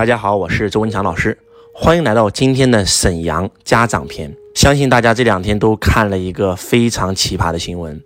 大家好，我是周文强老师，欢迎来到今天的沈阳家长篇。相信大家这两天都看了一个非常奇葩的新闻，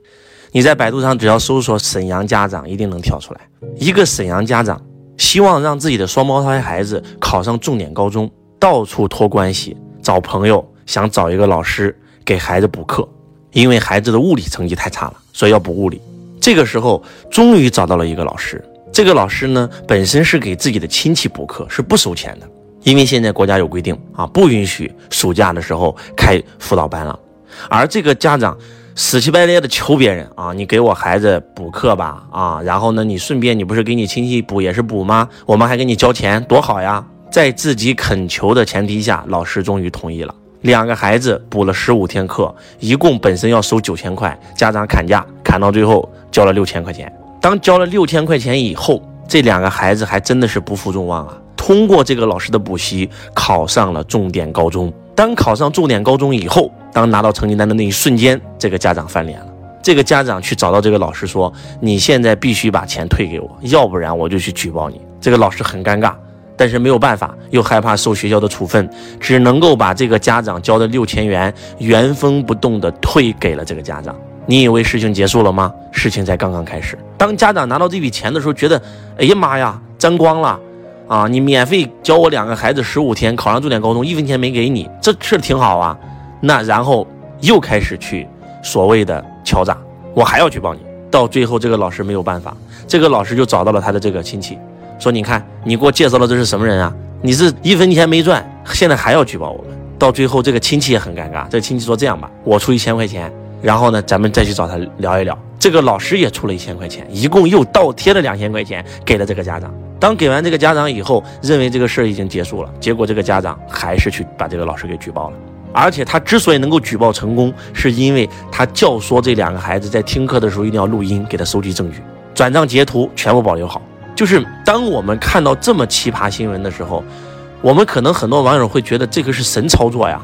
你在百度上只要搜索“沈阳家长”，一定能跳出来。一个沈阳家长希望让自己的双胞胎孩子考上重点高中，到处托关系找朋友，想找一个老师给孩子补课，因为孩子的物理成绩太差了，所以要补物理。这个时候，终于找到了一个老师。这个老师呢，本身是给自己的亲戚补课，是不收钱的，因为现在国家有规定啊，不允许暑假的时候开辅导班了。而这个家长死乞白赖的求别人啊，你给我孩子补课吧，啊，然后呢，你顺便你不是给你亲戚补也是补吗？我们还给你交钱，多好呀！在自己恳求的前提下，老师终于同意了。两个孩子补了十五天课，一共本身要收九千块，家长砍价砍到最后交了六千块钱。当交了六千块钱以后，这两个孩子还真的是不负众望啊！通过这个老师的补习，考上了重点高中。当考上重点高中以后，当拿到成绩单的那一瞬间，这个家长翻脸了。这个家长去找到这个老师说：“你现在必须把钱退给我，要不然我就去举报你。”这个老师很尴尬，但是没有办法，又害怕受学校的处分，只能够把这个家长交的六千元原封不动的退给了这个家长。你以为事情结束了吗？事情才刚刚开始。当家长拿到这笔钱的时候，觉得，哎呀妈呀，沾光了，啊，你免费教我两个孩子十五天，考上重点高中，一分钱没给你，这事挺好啊。那然后又开始去所谓的敲诈，我还要举报你。到最后，这个老师没有办法，这个老师就找到了他的这个亲戚，说，你看，你给我介绍的这是什么人啊？你是一分钱没赚，现在还要举报我们。到最后，这个亲戚也很尴尬，这亲戚说，这样吧，我出一千块钱。然后呢，咱们再去找他聊一聊。这个老师也出了一千块钱，一共又倒贴了两千块钱给了这个家长。当给完这个家长以后，认为这个事儿已经结束了，结果这个家长还是去把这个老师给举报了。而且他之所以能够举报成功，是因为他教唆这两个孩子在听课的时候一定要录音，给他收集证据，转账截图全部保留好。就是当我们看到这么奇葩新闻的时候，我们可能很多网友会觉得这个是神操作呀，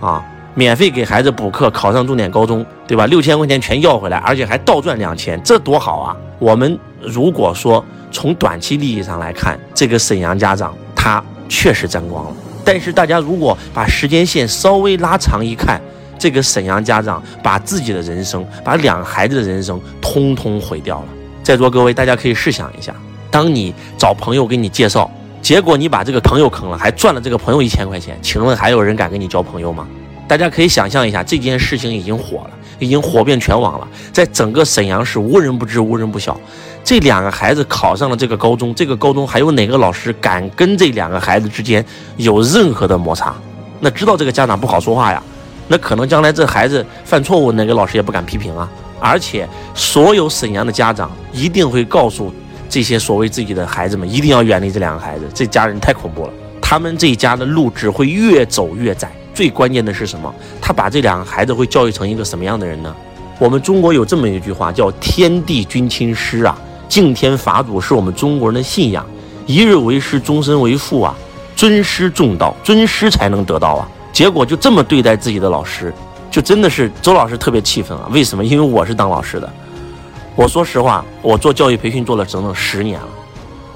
啊。免费给孩子补课，考上重点高中，对吧？六千块钱全要回来，而且还倒赚两千，这多好啊！我们如果说从短期利益上来看，这个沈阳家长他确实沾光了。但是大家如果把时间线稍微拉长一看，这个沈阳家长把自己的人生，把两个孩子的人生通通毁掉了。在座各位，大家可以试想一下，当你找朋友给你介绍，结果你把这个朋友坑了，还赚了这个朋友一千块钱，请问还有人敢跟你交朋友吗？大家可以想象一下，这件事情已经火了，已经火遍全网了，在整个沈阳市无人不知，无人不晓。这两个孩子考上了这个高中，这个高中还有哪个老师敢跟这两个孩子之间有任何的摩擦？那知道这个家长不好说话呀，那可能将来这孩子犯错误，哪个老师也不敢批评啊。而且，所有沈阳的家长一定会告诉这些所谓自己的孩子们，一定要远离这两个孩子，这家人太恐怖了，他们这一家的路只会越走越窄。最关键的是什么？他把这两个孩子会教育成一个什么样的人呢？我们中国有这么一句话，叫“天地君亲师”啊，敬天法祖是我们中国人的信仰，一日为师，终身为父啊，尊师重道，尊师才能得道啊。结果就这么对待自己的老师，就真的是周老师特别气愤啊！为什么？因为我是当老师的，我说实话，我做教育培训做了整整十年了。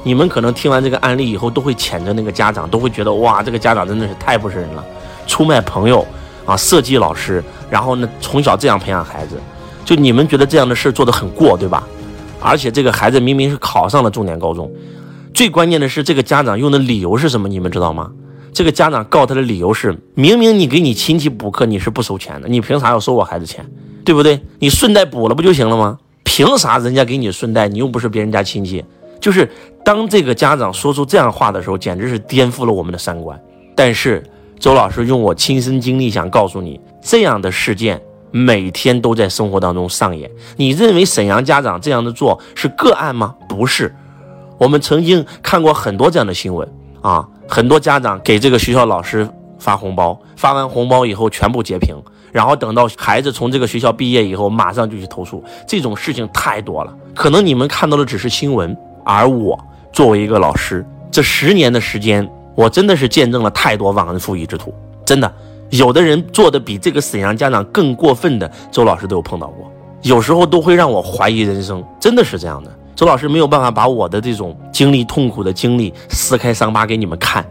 你们可能听完这个案例以后，都会谴责那个家长，都会觉得哇，这个家长真的是太不是人了。出卖朋友啊，设计老师，然后呢，从小这样培养孩子，就你们觉得这样的事做得很过，对吧？而且这个孩子明明是考上了重点高中，最关键的是这个家长用的理由是什么？你们知道吗？这个家长告他的理由是：明明你给你亲戚补课你是不收钱的，你凭啥要收我孩子钱？对不对？你顺带补了不就行了吗？凭啥人家给你顺带，你又不是别人家亲戚？就是当这个家长说出这样话的时候，简直是颠覆了我们的三观。但是。周老师用我亲身经历想告诉你，这样的事件每天都在生活当中上演。你认为沈阳家长这样的做是个案吗？不是，我们曾经看过很多这样的新闻啊，很多家长给这个学校老师发红包，发完红包以后全部截屏，然后等到孩子从这个学校毕业以后，马上就去投诉。这种事情太多了，可能你们看到的只是新闻，而我作为一个老师，这十年的时间。我真的是见证了太多忘恩负义之徒，真的，有的人做的比这个沈阳家长更过分的，周老师都有碰到过，有时候都会让我怀疑人生，真的是这样的。周老师没有办法把我的这种经历痛苦的经历撕开伤疤给你们看，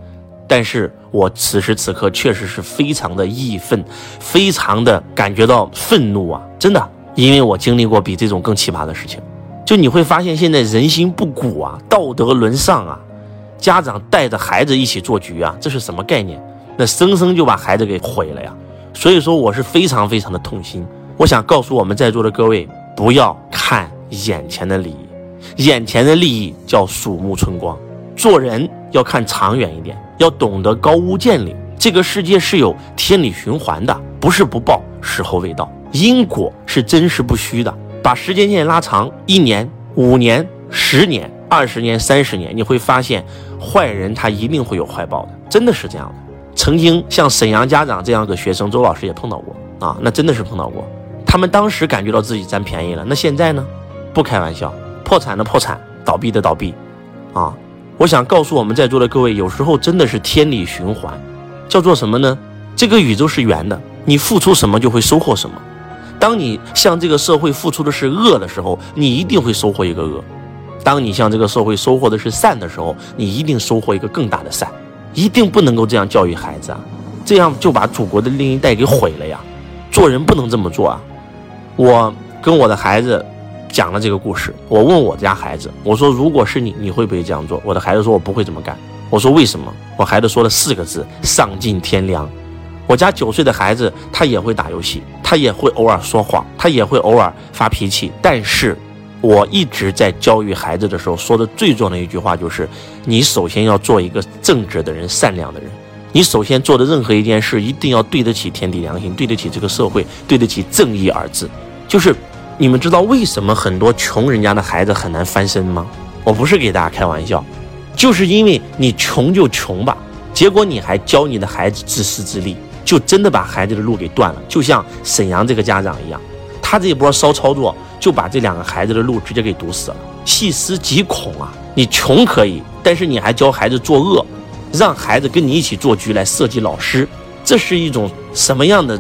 但是我此时此刻确实是非常的义愤，非常的感觉到愤怒啊！真的，因为我经历过比这种更奇葩的事情。就你会发现现在人心不古啊，道德沦丧啊，家长带着孩子一起做局啊，这是什么概念？那生生就把孩子给毁了呀！所以说我是非常非常的痛心。我想告诉我们在座的各位，不要看眼前的利益。眼前的利益叫鼠目寸光，做人要看长远一点，要懂得高屋建瓴。这个世界是有天理循环的，不是不报，时候未到。因果是真实不虚的，把时间线拉长，一年、五年、十年、二十年、三十年，你会发现，坏人他一定会有坏报的，真的是这样的。曾经像沈阳家长这样的学生，周老师也碰到过啊，那真的是碰到过。他们当时感觉到自己占便宜了，那现在呢？不开玩笑。破产的破产，倒闭的倒闭，啊！我想告诉我们在座的各位，有时候真的是天理循环，叫做什么呢？这个宇宙是圆的，你付出什么就会收获什么。当你向这个社会付出的是恶的时候，你一定会收获一个恶；当你向这个社会收获的是善的时候，你一定收获一个更大的善。一定不能够这样教育孩子啊，这样就把祖国的另一代给毁了呀！做人不能这么做啊！我跟我的孩子。讲了这个故事，我问我家孩子，我说如果是你，你会不会这样做？我的孩子说，我不会这么干。我说为什么？我孩子说了四个字：丧尽天良。我家九岁的孩子，他也会打游戏，他也会偶尔说谎，他也会偶尔发脾气。但是，我一直在教育孩子的时候说的最重要的一句话就是：你首先要做一个正直的人、善良的人。你首先做的任何一件事，一定要对得起天地良心，对得起这个社会，对得起正义二字，就是。你们知道为什么很多穷人家的孩子很难翻身吗？我不是给大家开玩笑，就是因为你穷就穷吧，结果你还教你的孩子自私自利，就真的把孩子的路给断了。就像沈阳这个家长一样，他这一波骚操作就把这两个孩子的路直接给堵死了。细思极恐啊！你穷可以，但是你还教孩子作恶，让孩子跟你一起做局来设计老师，这是一种什么样的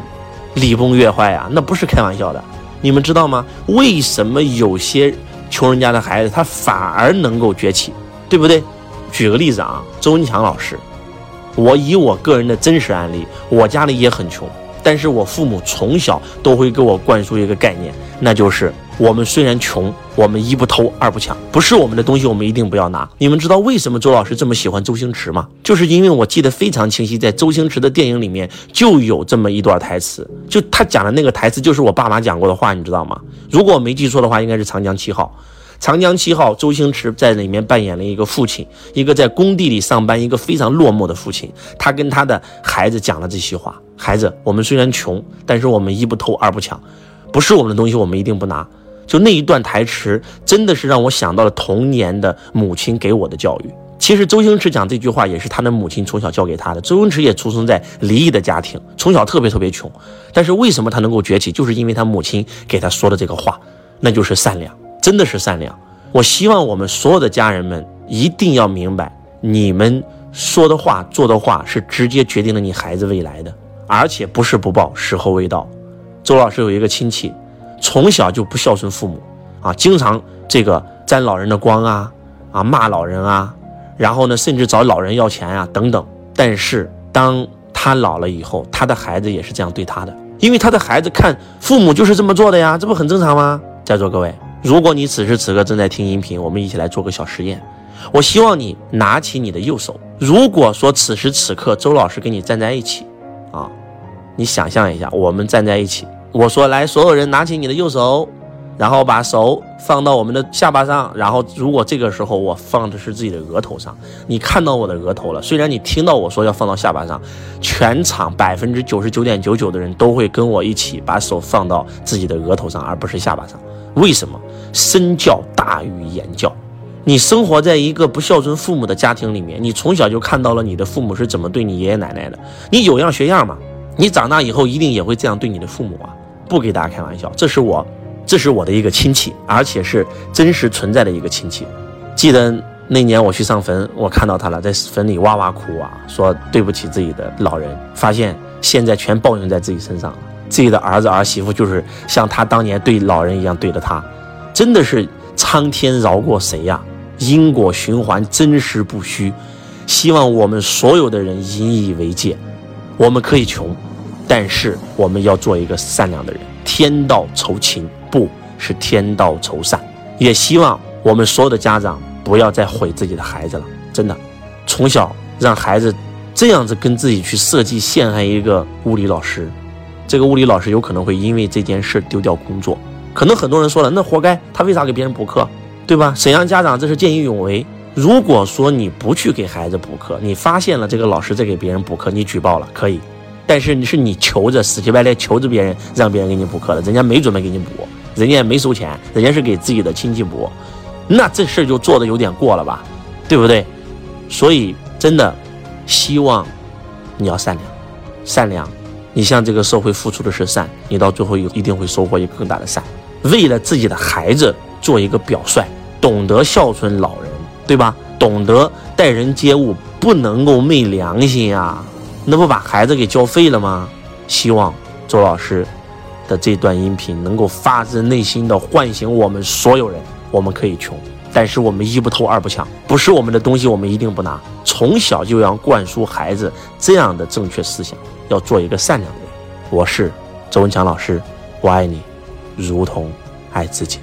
礼崩乐坏啊？那不是开玩笑的。你们知道吗？为什么有些穷人家的孩子他反而能够崛起，对不对？举个例子啊，周文强老师，我以我个人的真实案例，我家里也很穷，但是我父母从小都会给我灌输一个概念，那就是。我们虽然穷，我们一不偷，二不抢，不是我们的东西，我们一定不要拿。你们知道为什么周老师这么喜欢周星驰吗？就是因为我记得非常清晰，在周星驰的电影里面就有这么一段台词，就他讲的那个台词就是我爸妈讲过的话，你知道吗？如果我没记错的话，应该是《长江七号》。《长江七号》，周星驰在里面扮演了一个父亲，一个在工地里上班，一个非常落寞的父亲。他跟他的孩子讲了这些话：孩子，我们虽然穷，但是我们一不偷，二不抢，不是我们的东西，我们一定不拿。就那一段台词，真的是让我想到了童年的母亲给我的教育。其实周星驰讲这句话，也是他的母亲从小教给他的。周星驰也出生在离异的家庭，从小特别特别穷，但是为什么他能够崛起，就是因为他母亲给他说的这个话，那就是善良，真的是善良。我希望我们所有的家人们一定要明白，你们说的话、做的话，是直接决定了你孩子未来的，而且不是不报，时候未到。周老师有一个亲戚。从小就不孝顺父母，啊，经常这个沾老人的光啊，啊骂老人啊，然后呢，甚至找老人要钱啊，等等。但是当他老了以后，他的孩子也是这样对他的，因为他的孩子看父母就是这么做的呀，这不很正常吗？在座各位，如果你此时此刻正在听音频，我们一起来做个小实验。我希望你拿起你的右手，如果说此时此刻周老师跟你站在一起，你想象一下，我们站在一起。我说来，所有人拿起你的右手，然后把手放到我们的下巴上，然后如果这个时候我放的是自己的额头上，你看到我的额头了。虽然你听到我说要放到下巴上，全场百分之九十九点九九的人都会跟我一起把手放到自己的额头上，而不是下巴上。为什么？身教大于言教。你生活在一个不孝顺父母的家庭里面，你从小就看到了你的父母是怎么对你爷爷奶奶的，你有样学样嘛。你长大以后一定也会这样对你的父母啊！不给大家开玩笑，这是我，这是我的一个亲戚，而且是真实存在的一个亲戚。记得那年我去上坟，我看到他了，在坟里哇哇哭啊，说对不起自己的老人。发现现在全报应在自己身上了，自己的儿子儿媳妇就是像他当年对老人一样对着他，真的是。苍天饶过谁呀？因果循环真实不虚。希望我们所有的人引以为戒。我们可以穷，但是我们要做一个善良的人。天道酬勤，不是天道酬善。也希望我们所有的家长不要再毁自己的孩子了。真的，从小让孩子这样子跟自己去设计陷害一个物理老师，这个物理老师有可能会因为这件事丢掉工作。可能很多人说了，那活该，他为啥给别人补课，对吧？沈阳家长这是见义勇为。如果说你不去给孩子补课，你发现了这个老师在给别人补课，你举报了可以，但是你是你求着死乞白赖求着别人让别人给你补课的，人家没准备给你补，人家也没收钱，人家是给自己的亲戚补，那这事儿就做的有点过了吧，对不对？所以真的希望你要善良，善良，你向这个社会付出的是善，你到最后一定会收获一个更大的善。为了自己的孩子做一个表率，懂得孝顺老人。对吧？懂得待人接物，不能够昧良心啊，那不把孩子给教废了吗？希望周老师的这段音频能够发自内心的唤醒我们所有人。我们可以穷，但是我们一不偷二不抢，不是我们的东西我们一定不拿。从小就要灌输孩子这样的正确思想，要做一个善良的人。我是周文强老师，我爱你，如同爱自己。